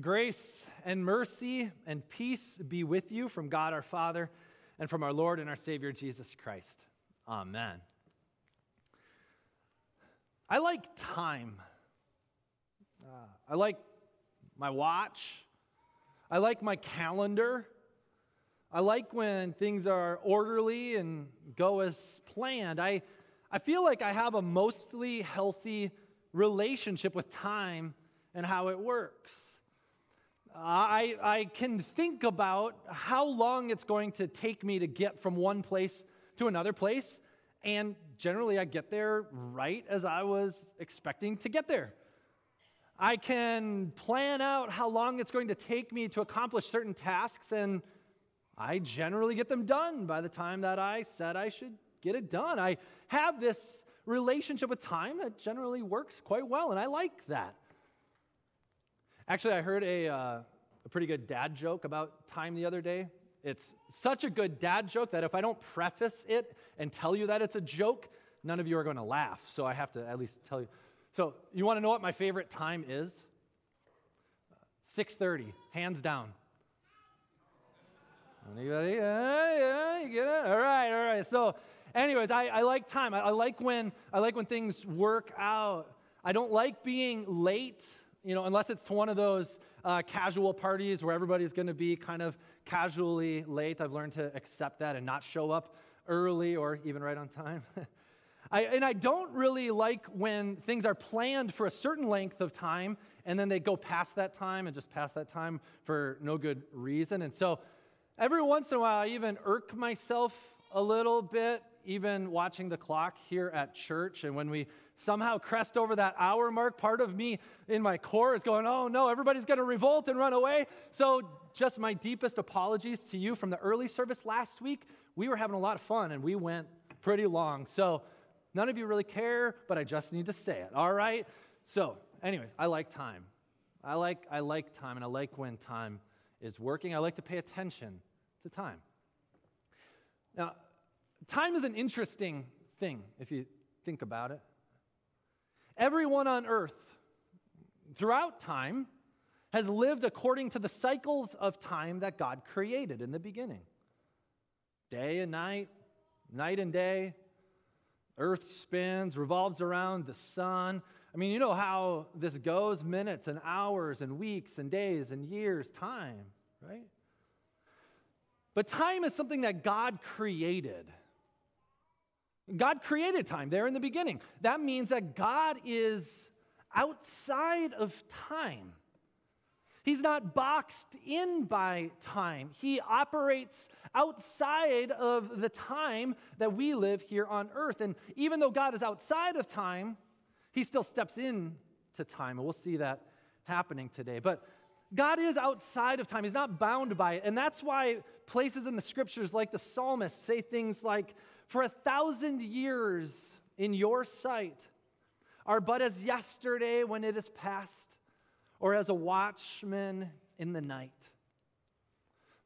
Grace and mercy and peace be with you from God our Father and from our Lord and our Savior Jesus Christ. Amen. I like time. Uh, I like my watch. I like my calendar. I like when things are orderly and go as planned. I, I feel like I have a mostly healthy relationship with time and how it works. I, I can think about how long it's going to take me to get from one place to another place, and generally I get there right as I was expecting to get there. I can plan out how long it's going to take me to accomplish certain tasks, and I generally get them done by the time that I said I should get it done. I have this relationship with time that generally works quite well, and I like that. Actually, I heard a, uh, a pretty good dad joke about time the other day. It's such a good dad joke that if I don't preface it and tell you that it's a joke, none of you are going to laugh. So I have to at least tell you. So you want to know what my favorite time is? 6:30, hands down. Anybody? Yeah, yeah, you get it? All right, all right. So, anyways, I, I like time. I, I like when I like when things work out. I don't like being late you know, unless it's to one of those uh, casual parties where everybody's going to be kind of casually late. I've learned to accept that and not show up early or even right on time. I, and I don't really like when things are planned for a certain length of time and then they go past that time and just past that time for no good reason. And so every once in a while, I even irk myself a little bit, even watching the clock here at church. And when we somehow crest over that hour mark, part of me in my core is going, oh no, everybody's going to revolt and run away. So, just my deepest apologies to you from the early service last week. We were having a lot of fun and we went pretty long. So, none of you really care, but I just need to say it. All right? So, anyways, I like time. I like, I like time and I like when time is working. I like to pay attention to time. Now, time is an interesting thing if you think about it. Everyone on earth throughout time has lived according to the cycles of time that God created in the beginning day and night, night and day. Earth spins, revolves around the sun. I mean, you know how this goes minutes and hours and weeks and days and years, time, right? But time is something that God created. God created time there in the beginning. That means that God is outside of time. He's not boxed in by time. He operates outside of the time that we live here on earth. And even though God is outside of time, he still steps in to time. And we'll see that happening today. But God is outside of time. He's not bound by it. And that's why places in the scriptures like the psalmist say things like, For a thousand years in your sight are but as yesterday when it is past, or as a watchman in the night.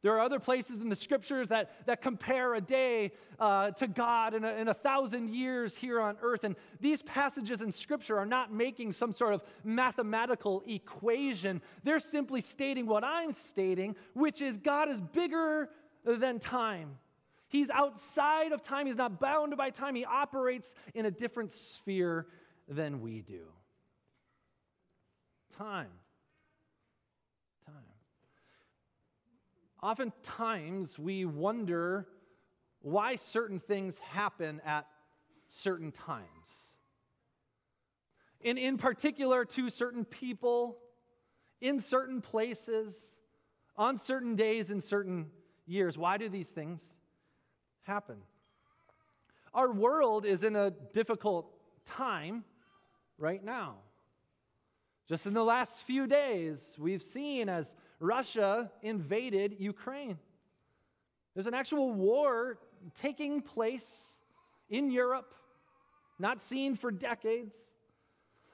There are other places in the scriptures that, that compare a day uh, to God in a, in a thousand years here on earth. And these passages in scripture are not making some sort of mathematical equation. They're simply stating what I'm stating, which is God is bigger than time. He's outside of time, He's not bound by time. He operates in a different sphere than we do. Time. Time. Oftentimes we wonder why certain things happen at certain times. And in particular, to certain people, in certain places, on certain days, in certain years. Why do these things happen? Our world is in a difficult time right now. Just in the last few days, we've seen as Russia invaded Ukraine. There's an actual war taking place in Europe, not seen for decades.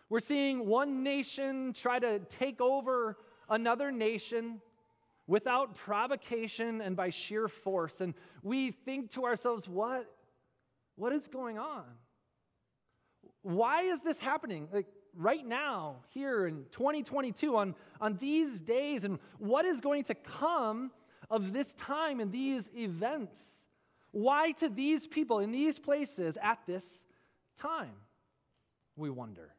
We're seeing one nation try to take over another nation without provocation and by sheer force. And we think to ourselves, what, what is going on? Why is this happening? Like, right now, here in 2022, on, on these days, and what is going to come of this time and these events. Why to these people in these places at this time? We wonder.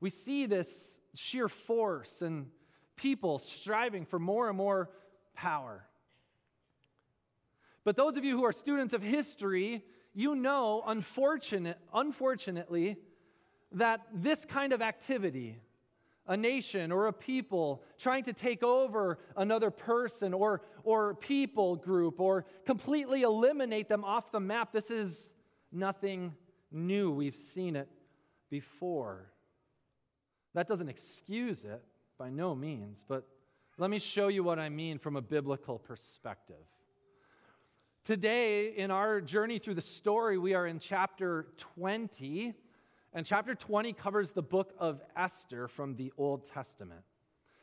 We see this sheer force and people striving for more and more power. But those of you who are students of history, you know, unfortunate, unfortunately, that this kind of activity, a nation or a people trying to take over another person or, or people group or completely eliminate them off the map, this is nothing new. We've seen it before. That doesn't excuse it by no means, but let me show you what I mean from a biblical perspective. Today, in our journey through the story, we are in chapter 20, and chapter 20 covers the book of Esther from the Old Testament.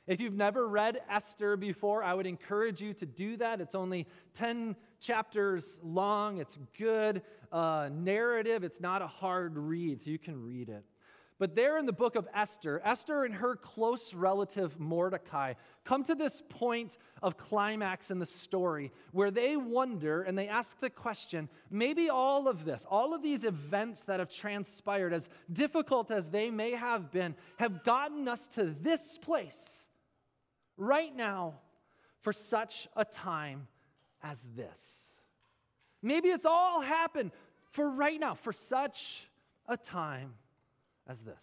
If you've never read Esther before, I would encourage you to do that. It's only 10 chapters long, it's good uh, narrative, it's not a hard read, so you can read it. But there in the book of Esther, Esther and her close relative Mordecai come to this point of climax in the story where they wonder and they ask the question maybe all of this, all of these events that have transpired, as difficult as they may have been, have gotten us to this place right now for such a time as this. Maybe it's all happened for right now, for such a time as this.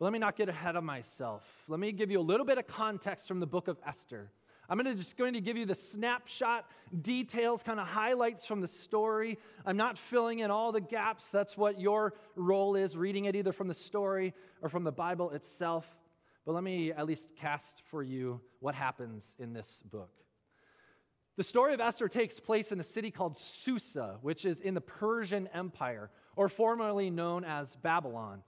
let me not get ahead of myself. Let me give you a little bit of context from the book of Esther. I'm going to just going to give you the snapshot details, kind of highlights from the story. I'm not filling in all the gaps. That's what your role is, reading it either from the story or from the Bible itself. But let me at least cast for you what happens in this book. The story of Esther takes place in a city called Susa, which is in the Persian Empire, or formerly known as Babylon.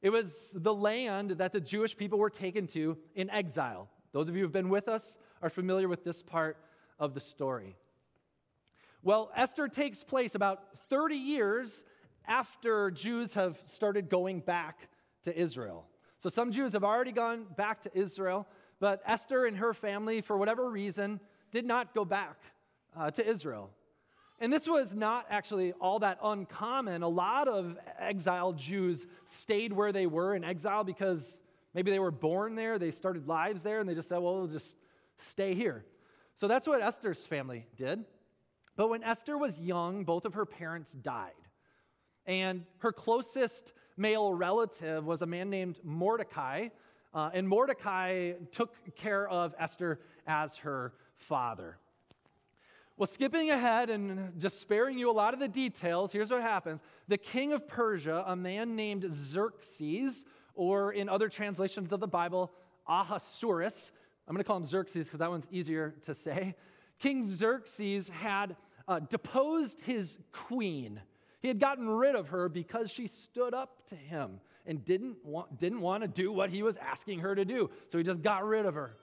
It was the land that the Jewish people were taken to in exile. Those of you who have been with us are familiar with this part of the story. Well, Esther takes place about 30 years after Jews have started going back to Israel. So some Jews have already gone back to Israel, but Esther and her family, for whatever reason, did not go back uh, to Israel. And this was not actually all that uncommon. A lot of exiled Jews stayed where they were in exile because maybe they were born there, they started lives there, and they just said, well, we'll just stay here. So that's what Esther's family did. But when Esther was young, both of her parents died. And her closest male relative was a man named Mordecai. Uh, and Mordecai took care of Esther as her father. Well, skipping ahead and just sparing you a lot of the details, here's what happens. The king of Persia, a man named Xerxes, or in other translations of the Bible, Ahasuerus, I'm going to call him Xerxes because that one's easier to say. King Xerxes had uh, deposed his queen. He had gotten rid of her because she stood up to him and didn't want, didn't want to do what he was asking her to do. So he just got rid of her.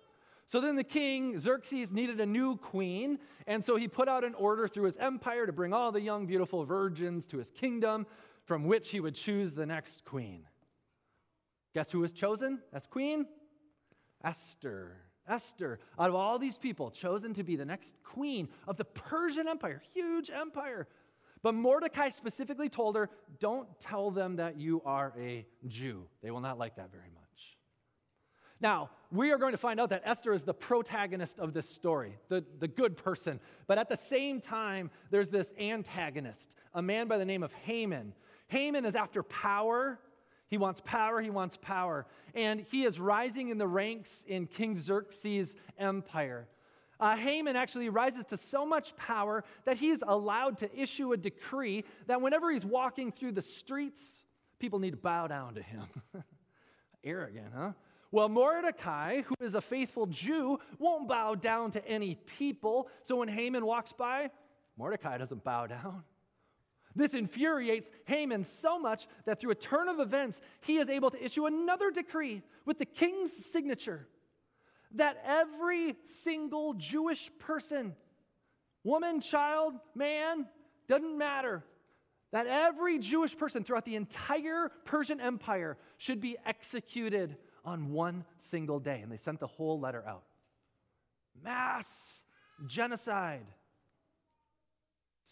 So then the king, Xerxes, needed a new queen, and so he put out an order through his empire to bring all the young, beautiful virgins to his kingdom, from which he would choose the next queen. Guess who was chosen as queen? Esther. Esther, out of all these people, chosen to be the next queen of the Persian Empire, huge empire. But Mordecai specifically told her, Don't tell them that you are a Jew. They will not like that very much. Now, we are going to find out that Esther is the protagonist of this story, the, the good person. But at the same time, there's this antagonist, a man by the name of Haman. Haman is after power. He wants power, he wants power. And he is rising in the ranks in King Xerxes' empire. Uh, Haman actually rises to so much power that he's allowed to issue a decree that whenever he's walking through the streets, people need to bow down to him. Arrogant, huh? Well, Mordecai, who is a faithful Jew, won't bow down to any people. So when Haman walks by, Mordecai doesn't bow down. This infuriates Haman so much that through a turn of events, he is able to issue another decree with the king's signature that every single Jewish person, woman, child, man, doesn't matter, that every Jewish person throughout the entire Persian Empire should be executed on one single day. And they sent the whole letter out. Mass genocide.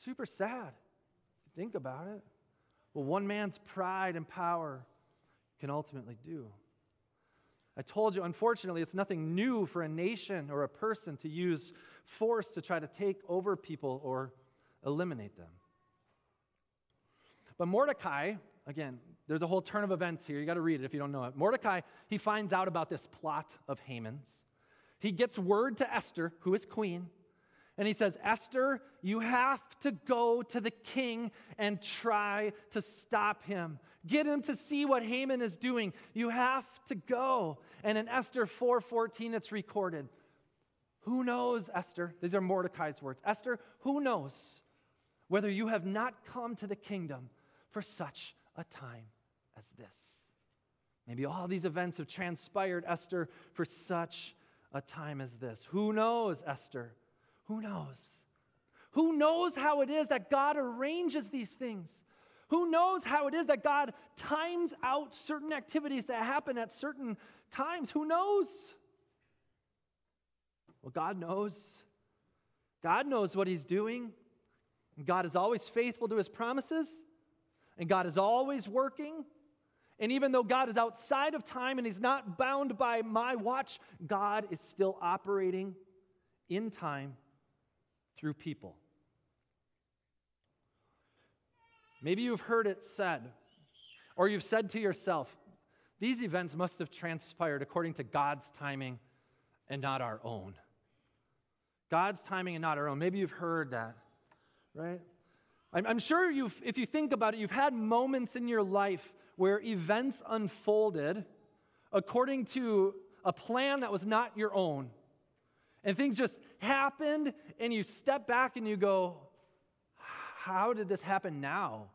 Super sad. Think about it. Well, one man's pride and power can ultimately do. I told you, unfortunately, it's nothing new for a nation or a person to use force to try to take over people or eliminate them. But Mordecai, again, there's a whole turn of events here. You got to read it if you don't know it. Mordecai, he finds out about this plot of Haman's. He gets word to Esther, who is queen, and he says, Esther, you have to go to the king and try to stop him. Get him to see what Haman is doing. You have to go. And in Esther 4:14 it's recorded. Who knows, Esther? These are Mordecai's words. Esther, who knows whether you have not come to the kingdom for such a time as this? Maybe all these events have transpired, Esther, for such a time as this. Who knows, Esther? Who knows? Who knows how it is that God arranges these things? Who knows how it is that God times out certain activities that happen at certain times? Who knows? Well, God knows. God knows what He's doing. God is always faithful to His promises. And God is always working. And even though God is outside of time and He's not bound by my watch, God is still operating in time through people. Maybe you've heard it said, or you've said to yourself, these events must have transpired according to God's timing and not our own. God's timing and not our own. Maybe you've heard that, right? I'm, I'm sure you've, if you think about it, you've had moments in your life where events unfolded according to a plan that was not your own. And things just happened, and you step back and you go, How did this happen now?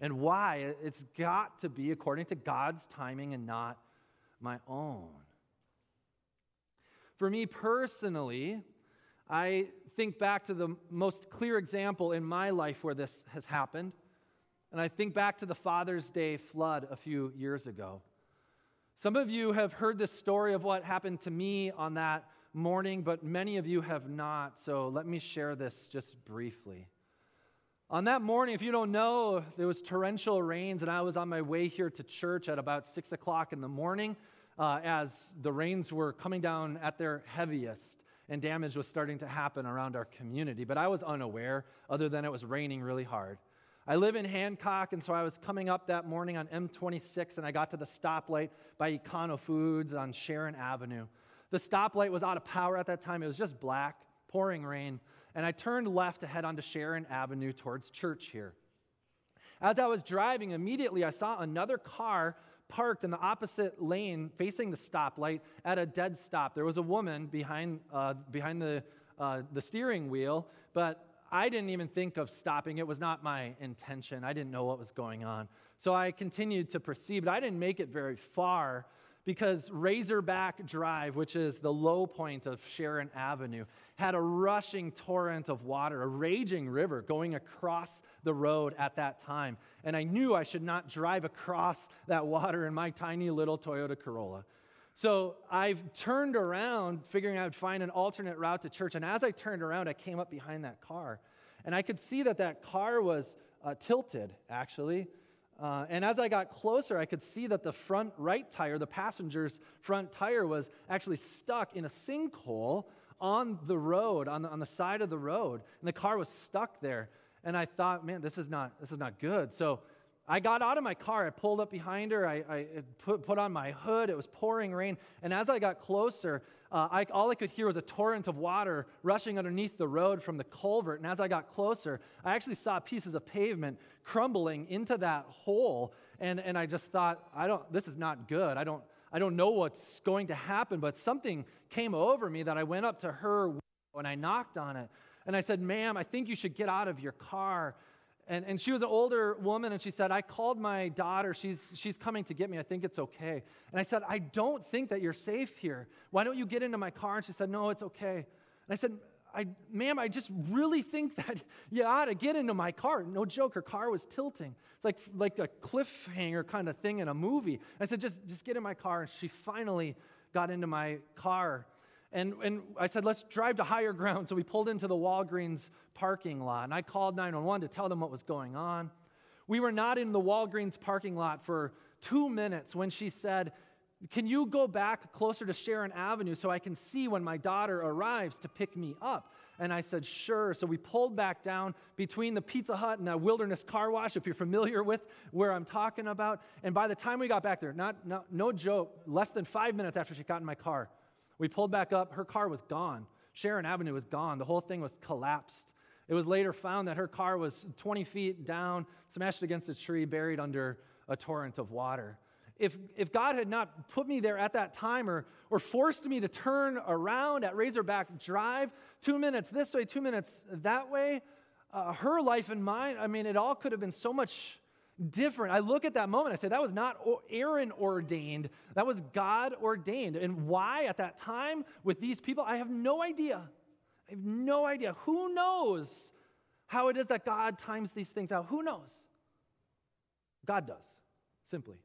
And why? It's got to be according to God's timing and not my own. For me personally, I think back to the most clear example in my life where this has happened. And I think back to the Father's Day flood a few years ago. Some of you have heard this story of what happened to me on that morning, but many of you have not. So let me share this just briefly. On that morning, if you don't know, there was torrential rains, and I was on my way here to church at about 6 o'clock in the morning uh, as the rains were coming down at their heaviest and damage was starting to happen around our community. But I was unaware, other than it was raining really hard. I live in Hancock, and so I was coming up that morning on M26, and I got to the stoplight by Econo Foods on Sharon Avenue. The stoplight was out of power at that time. It was just black, pouring rain. And I turned left to head onto Sharon Avenue towards church here. As I was driving, immediately I saw another car parked in the opposite lane facing the stoplight at a dead stop. There was a woman behind, uh, behind the, uh, the steering wheel, but I didn't even think of stopping. It was not my intention. I didn't know what was going on. So I continued to proceed, but I didn't make it very far because Razorback Drive, which is the low point of Sharon Avenue, had a rushing torrent of water, a raging river going across the road at that time. And I knew I should not drive across that water in my tiny little Toyota Corolla. So I've turned around, figuring I'd find an alternate route to church. And as I turned around, I came up behind that car. And I could see that that car was uh, tilted, actually. Uh, and as I got closer, I could see that the front right tire, the passenger's front tire, was actually stuck in a sinkhole on the road, on the, on the side of the road. And the car was stuck there. And I thought, man, this is not, this is not good. So I got out of my car. I pulled up behind her. I, I put, put on my hood. It was pouring rain. And as I got closer, uh, I, all I could hear was a torrent of water rushing underneath the road from the culvert. And as I got closer, I actually saw pieces of pavement crumbling into that hole. And, and I just thought, I don't, this is not good. I don't, I don't know what's going to happen, but something came over me that I went up to her and I knocked on it. And I said, Ma'am, I think you should get out of your car. And, and she was an older woman, and she said, I called my daughter. She's, she's coming to get me. I think it's okay. And I said, I don't think that you're safe here. Why don't you get into my car? And she said, No, it's okay. And I said, I, ma'am, I just really think that you ought to get into my car. No joke, her car was tilting. It's like, like a cliffhanger kind of thing in a movie. I said, just, just get in my car. And she finally got into my car. And, and I said, let's drive to higher ground. So we pulled into the Walgreens parking lot. And I called 911 to tell them what was going on. We were not in the Walgreens parking lot for two minutes when she said, Can you go back closer to Sharon Avenue so I can see when my daughter arrives to pick me up? And I said, Sure. So we pulled back down between the Pizza Hut and the Wilderness Car Wash, if you're familiar with where I'm talking about. And by the time we got back there, not, not, no joke, less than five minutes after she got in my car, we pulled back up. Her car was gone. Sharon Avenue was gone. The whole thing was collapsed. It was later found that her car was 20 feet down, smashed against a tree, buried under a torrent of water. If, if God had not put me there at that time or, or forced me to turn around at Razorback Drive, two minutes this way, two minutes that way, uh, her life and mine, I mean, it all could have been so much different. I look at that moment, I say, that was not Aaron ordained, that was God ordained. And why at that time with these people, I have no idea. I have no idea. Who knows how it is that God times these things out? Who knows? God does, simply.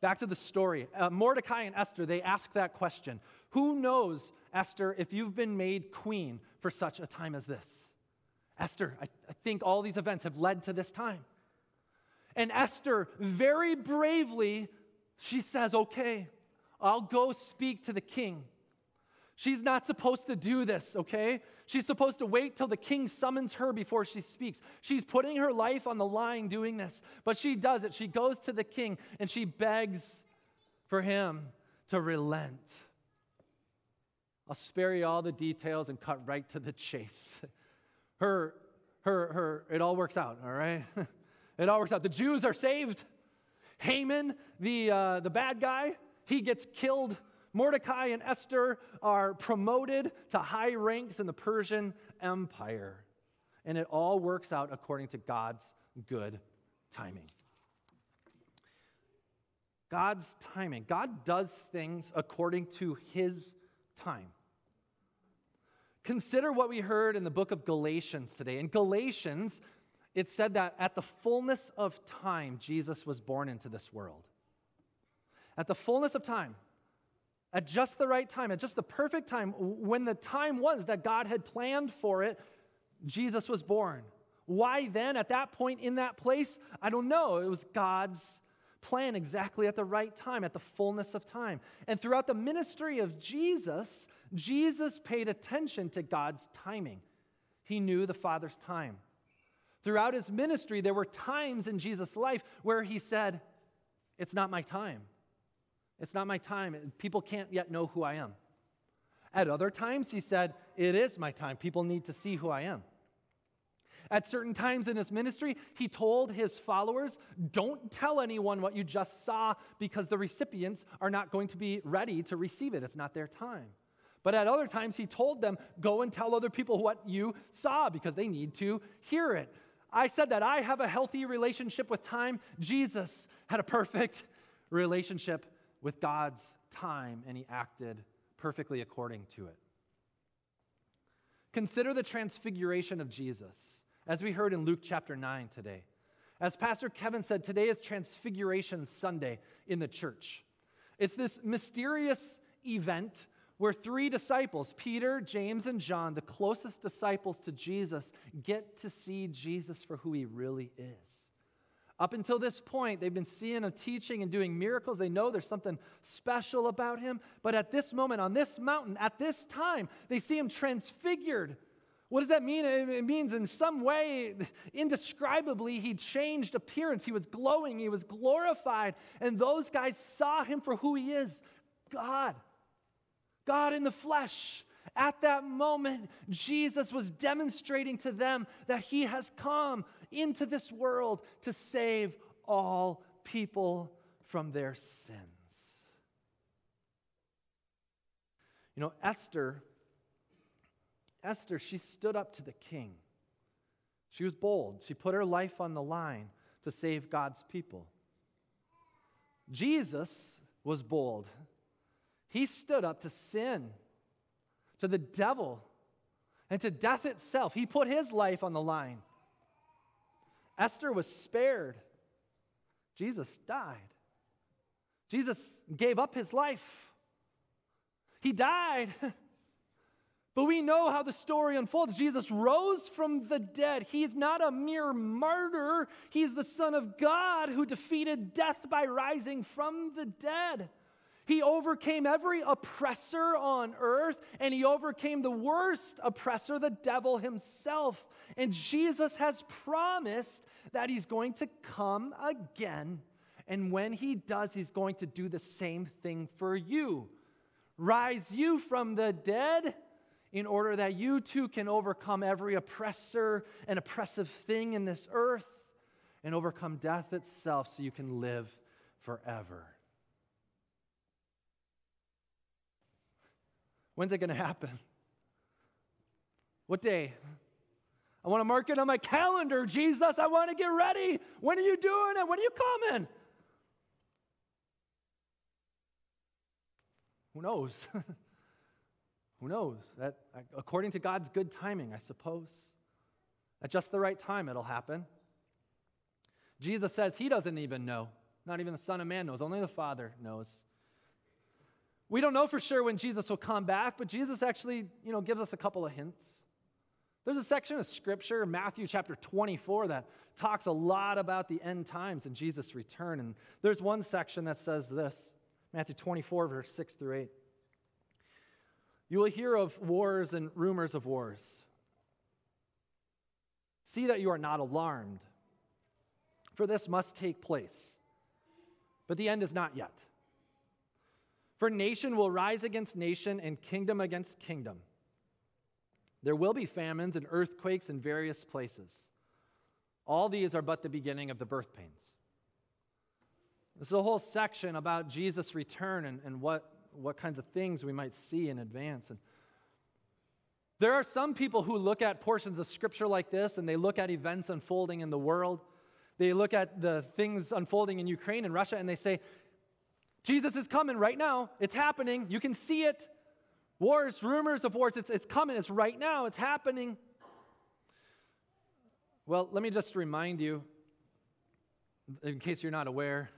Back to the story. Uh, Mordecai and Esther, they ask that question Who knows, Esther, if you've been made queen for such a time as this? Esther, I, I think all these events have led to this time. And Esther, very bravely, she says, Okay, I'll go speak to the king. She's not supposed to do this, okay? She's supposed to wait till the king summons her before she speaks. She's putting her life on the line doing this, but she does it. She goes to the king and she begs for him to relent. I'll spare you all the details and cut right to the chase. Her, her, her, it all works out, all right? it all works out. The Jews are saved. Haman, the, uh, the bad guy, he gets killed Mordecai and Esther are promoted to high ranks in the Persian Empire. And it all works out according to God's good timing. God's timing. God does things according to his time. Consider what we heard in the book of Galatians today. In Galatians, it said that at the fullness of time, Jesus was born into this world. At the fullness of time, at just the right time, at just the perfect time, when the time was that God had planned for it, Jesus was born. Why then, at that point in that place? I don't know. It was God's plan exactly at the right time, at the fullness of time. And throughout the ministry of Jesus, Jesus paid attention to God's timing. He knew the Father's time. Throughout his ministry, there were times in Jesus' life where he said, It's not my time. It's not my time. People can't yet know who I am. At other times, he said, It is my time. People need to see who I am. At certain times in his ministry, he told his followers, Don't tell anyone what you just saw because the recipients are not going to be ready to receive it. It's not their time. But at other times, he told them, Go and tell other people what you saw because they need to hear it. I said that I have a healthy relationship with time. Jesus had a perfect relationship with God's time and he acted perfectly according to it. Consider the transfiguration of Jesus, as we heard in Luke chapter 9 today. As Pastor Kevin said, today is Transfiguration Sunday in the church. It's this mysterious event where three disciples, Peter, James, and John, the closest disciples to Jesus, get to see Jesus for who he really is. Up until this point, they've been seeing him teaching and doing miracles. They know there's something special about him. But at this moment, on this mountain, at this time, they see him transfigured. What does that mean? It means in some way, indescribably, he changed appearance. He was glowing, he was glorified. And those guys saw him for who he is God. God in the flesh. At that moment, Jesus was demonstrating to them that he has come into this world to save all people from their sins. You know, Esther, Esther, she stood up to the king. She was bold. She put her life on the line to save God's people. Jesus was bold. He stood up to sin to the devil, and to death itself. He put his life on the line. Esther was spared. Jesus died. Jesus gave up his life. He died. But we know how the story unfolds. Jesus rose from the dead. He's not a mere martyr, he's the Son of God who defeated death by rising from the dead. He overcame every oppressor on earth, and he overcame the worst oppressor, the devil himself. And Jesus has promised that he's going to come again. And when he does, he's going to do the same thing for you rise you from the dead in order that you too can overcome every oppressor and oppressive thing in this earth and overcome death itself so you can live forever. When's it going to happen? What day? I want to mark it on my calendar, Jesus. I want to get ready. When are you doing it? When are you coming? Who knows? Who knows? That according to God's good timing, I suppose. At just the right time, it'll happen. Jesus says he doesn't even know. Not even the Son of Man knows. Only the Father knows. We don't know for sure when Jesus will come back, but Jesus actually, you know, gives us a couple of hints. There's a section of scripture, Matthew chapter 24, that talks a lot about the end times and Jesus' return. And there's one section that says this Matthew 24, verse 6 through 8. You will hear of wars and rumors of wars. See that you are not alarmed, for this must take place. But the end is not yet. For nation will rise against nation and kingdom against kingdom. There will be famines and earthquakes in various places. All these are but the beginning of the birth pains. This is a whole section about Jesus' return and, and what what kinds of things we might see in advance. And there are some people who look at portions of scripture like this and they look at events unfolding in the world. They look at the things unfolding in Ukraine and Russia and they say, Jesus is coming right now. It's happening. You can see it. Wars, rumors of wars, it's, it's coming. It's right now. It's happening. Well, let me just remind you, in case you're not aware,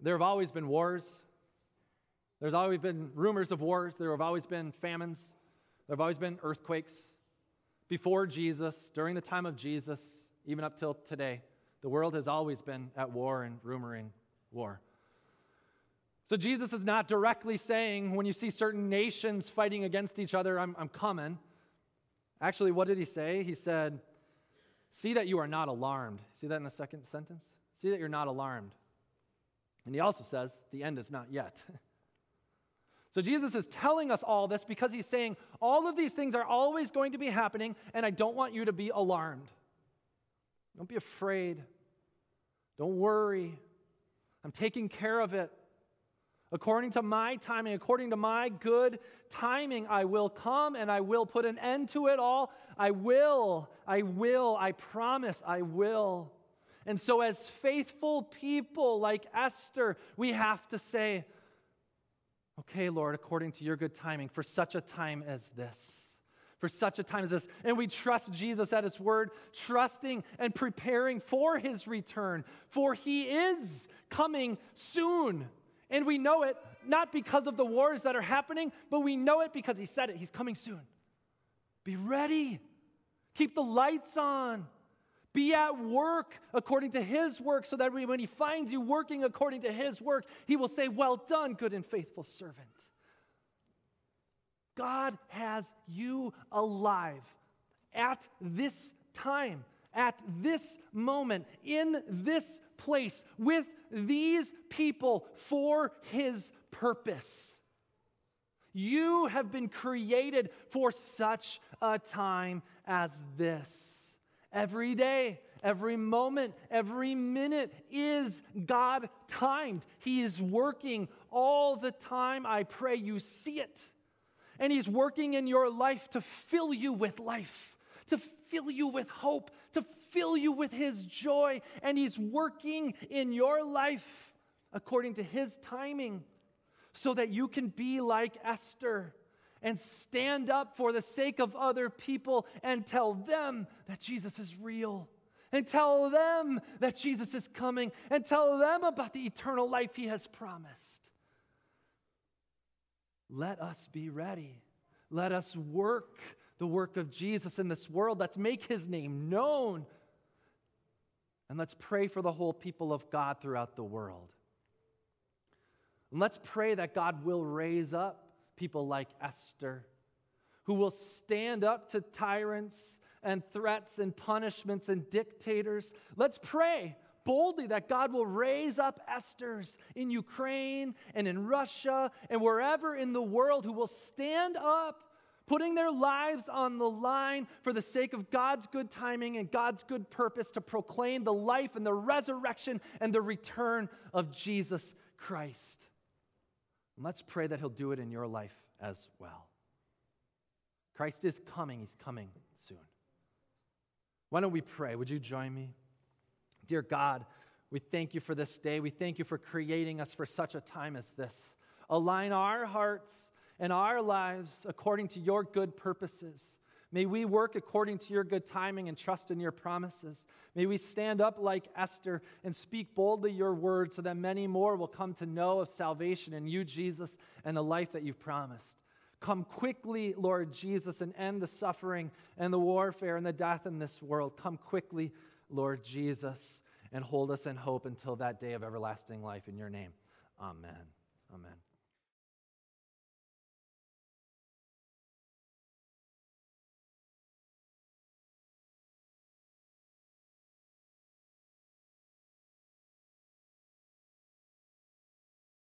there have always been wars. There's always been rumors of wars, there have always been famines, there have always been earthquakes. Before Jesus, during the time of Jesus, even up till today, the world has always been at war and rumoring war. So Jesus is not directly saying when you see certain nations fighting against each other, I'm, I'm coming. Actually, what did he say? He said, See that you are not alarmed. See that in the second sentence? See that you're not alarmed. And he also says, The end is not yet. So Jesus is telling us all this because he's saying all of these things are always going to be happening, and I don't want you to be alarmed. Don't be afraid. Don't worry. I'm taking care of it. According to my timing, according to my good timing, I will come and I will put an end to it all. I will, I will, I promise, I will. And so, as faithful people like Esther, we have to say, Okay, Lord, according to your good timing, for such a time as this. For such a time as this. And we trust Jesus at his word, trusting and preparing for his return, for he is coming soon. And we know it not because of the wars that are happening, but we know it because he said it. He's coming soon. Be ready. Keep the lights on. Be at work according to his work, so that when he finds you working according to his work, he will say, Well done, good and faithful servant. God has you alive at this time, at this moment, in this place, with these people for his purpose. You have been created for such a time as this. Every day, every moment, every minute is God timed. He is working all the time. I pray you see it. And He's working in your life to fill you with life, to fill you with hope, to fill you with His joy. And He's working in your life according to His timing so that you can be like Esther and stand up for the sake of other people and tell them that Jesus is real. And tell them that Jesus is coming and tell them about the eternal life he has promised. Let us be ready. Let us work the work of Jesus in this world. Let's make his name known. And let's pray for the whole people of God throughout the world. And let's pray that God will raise up people like Esther who will stand up to tyrants and threats and punishments and dictators. Let's pray boldly that God will raise up Esther's in Ukraine and in Russia and wherever in the world who will stand up, putting their lives on the line for the sake of God's good timing and God's good purpose to proclaim the life and the resurrection and the return of Jesus Christ. And let's pray that He'll do it in your life as well. Christ is coming, He's coming soon. Why don't we pray? Would you join me? Dear God, we thank you for this day. We thank you for creating us for such a time as this. Align our hearts and our lives according to your good purposes. May we work according to your good timing and trust in your promises. May we stand up like Esther and speak boldly your word so that many more will come to know of salvation in you, Jesus, and the life that you've promised. Come quickly, Lord Jesus, and end the suffering and the warfare and the death in this world. Come quickly, Lord Jesus, and hold us in hope until that day of everlasting life in your name. Amen. Amen.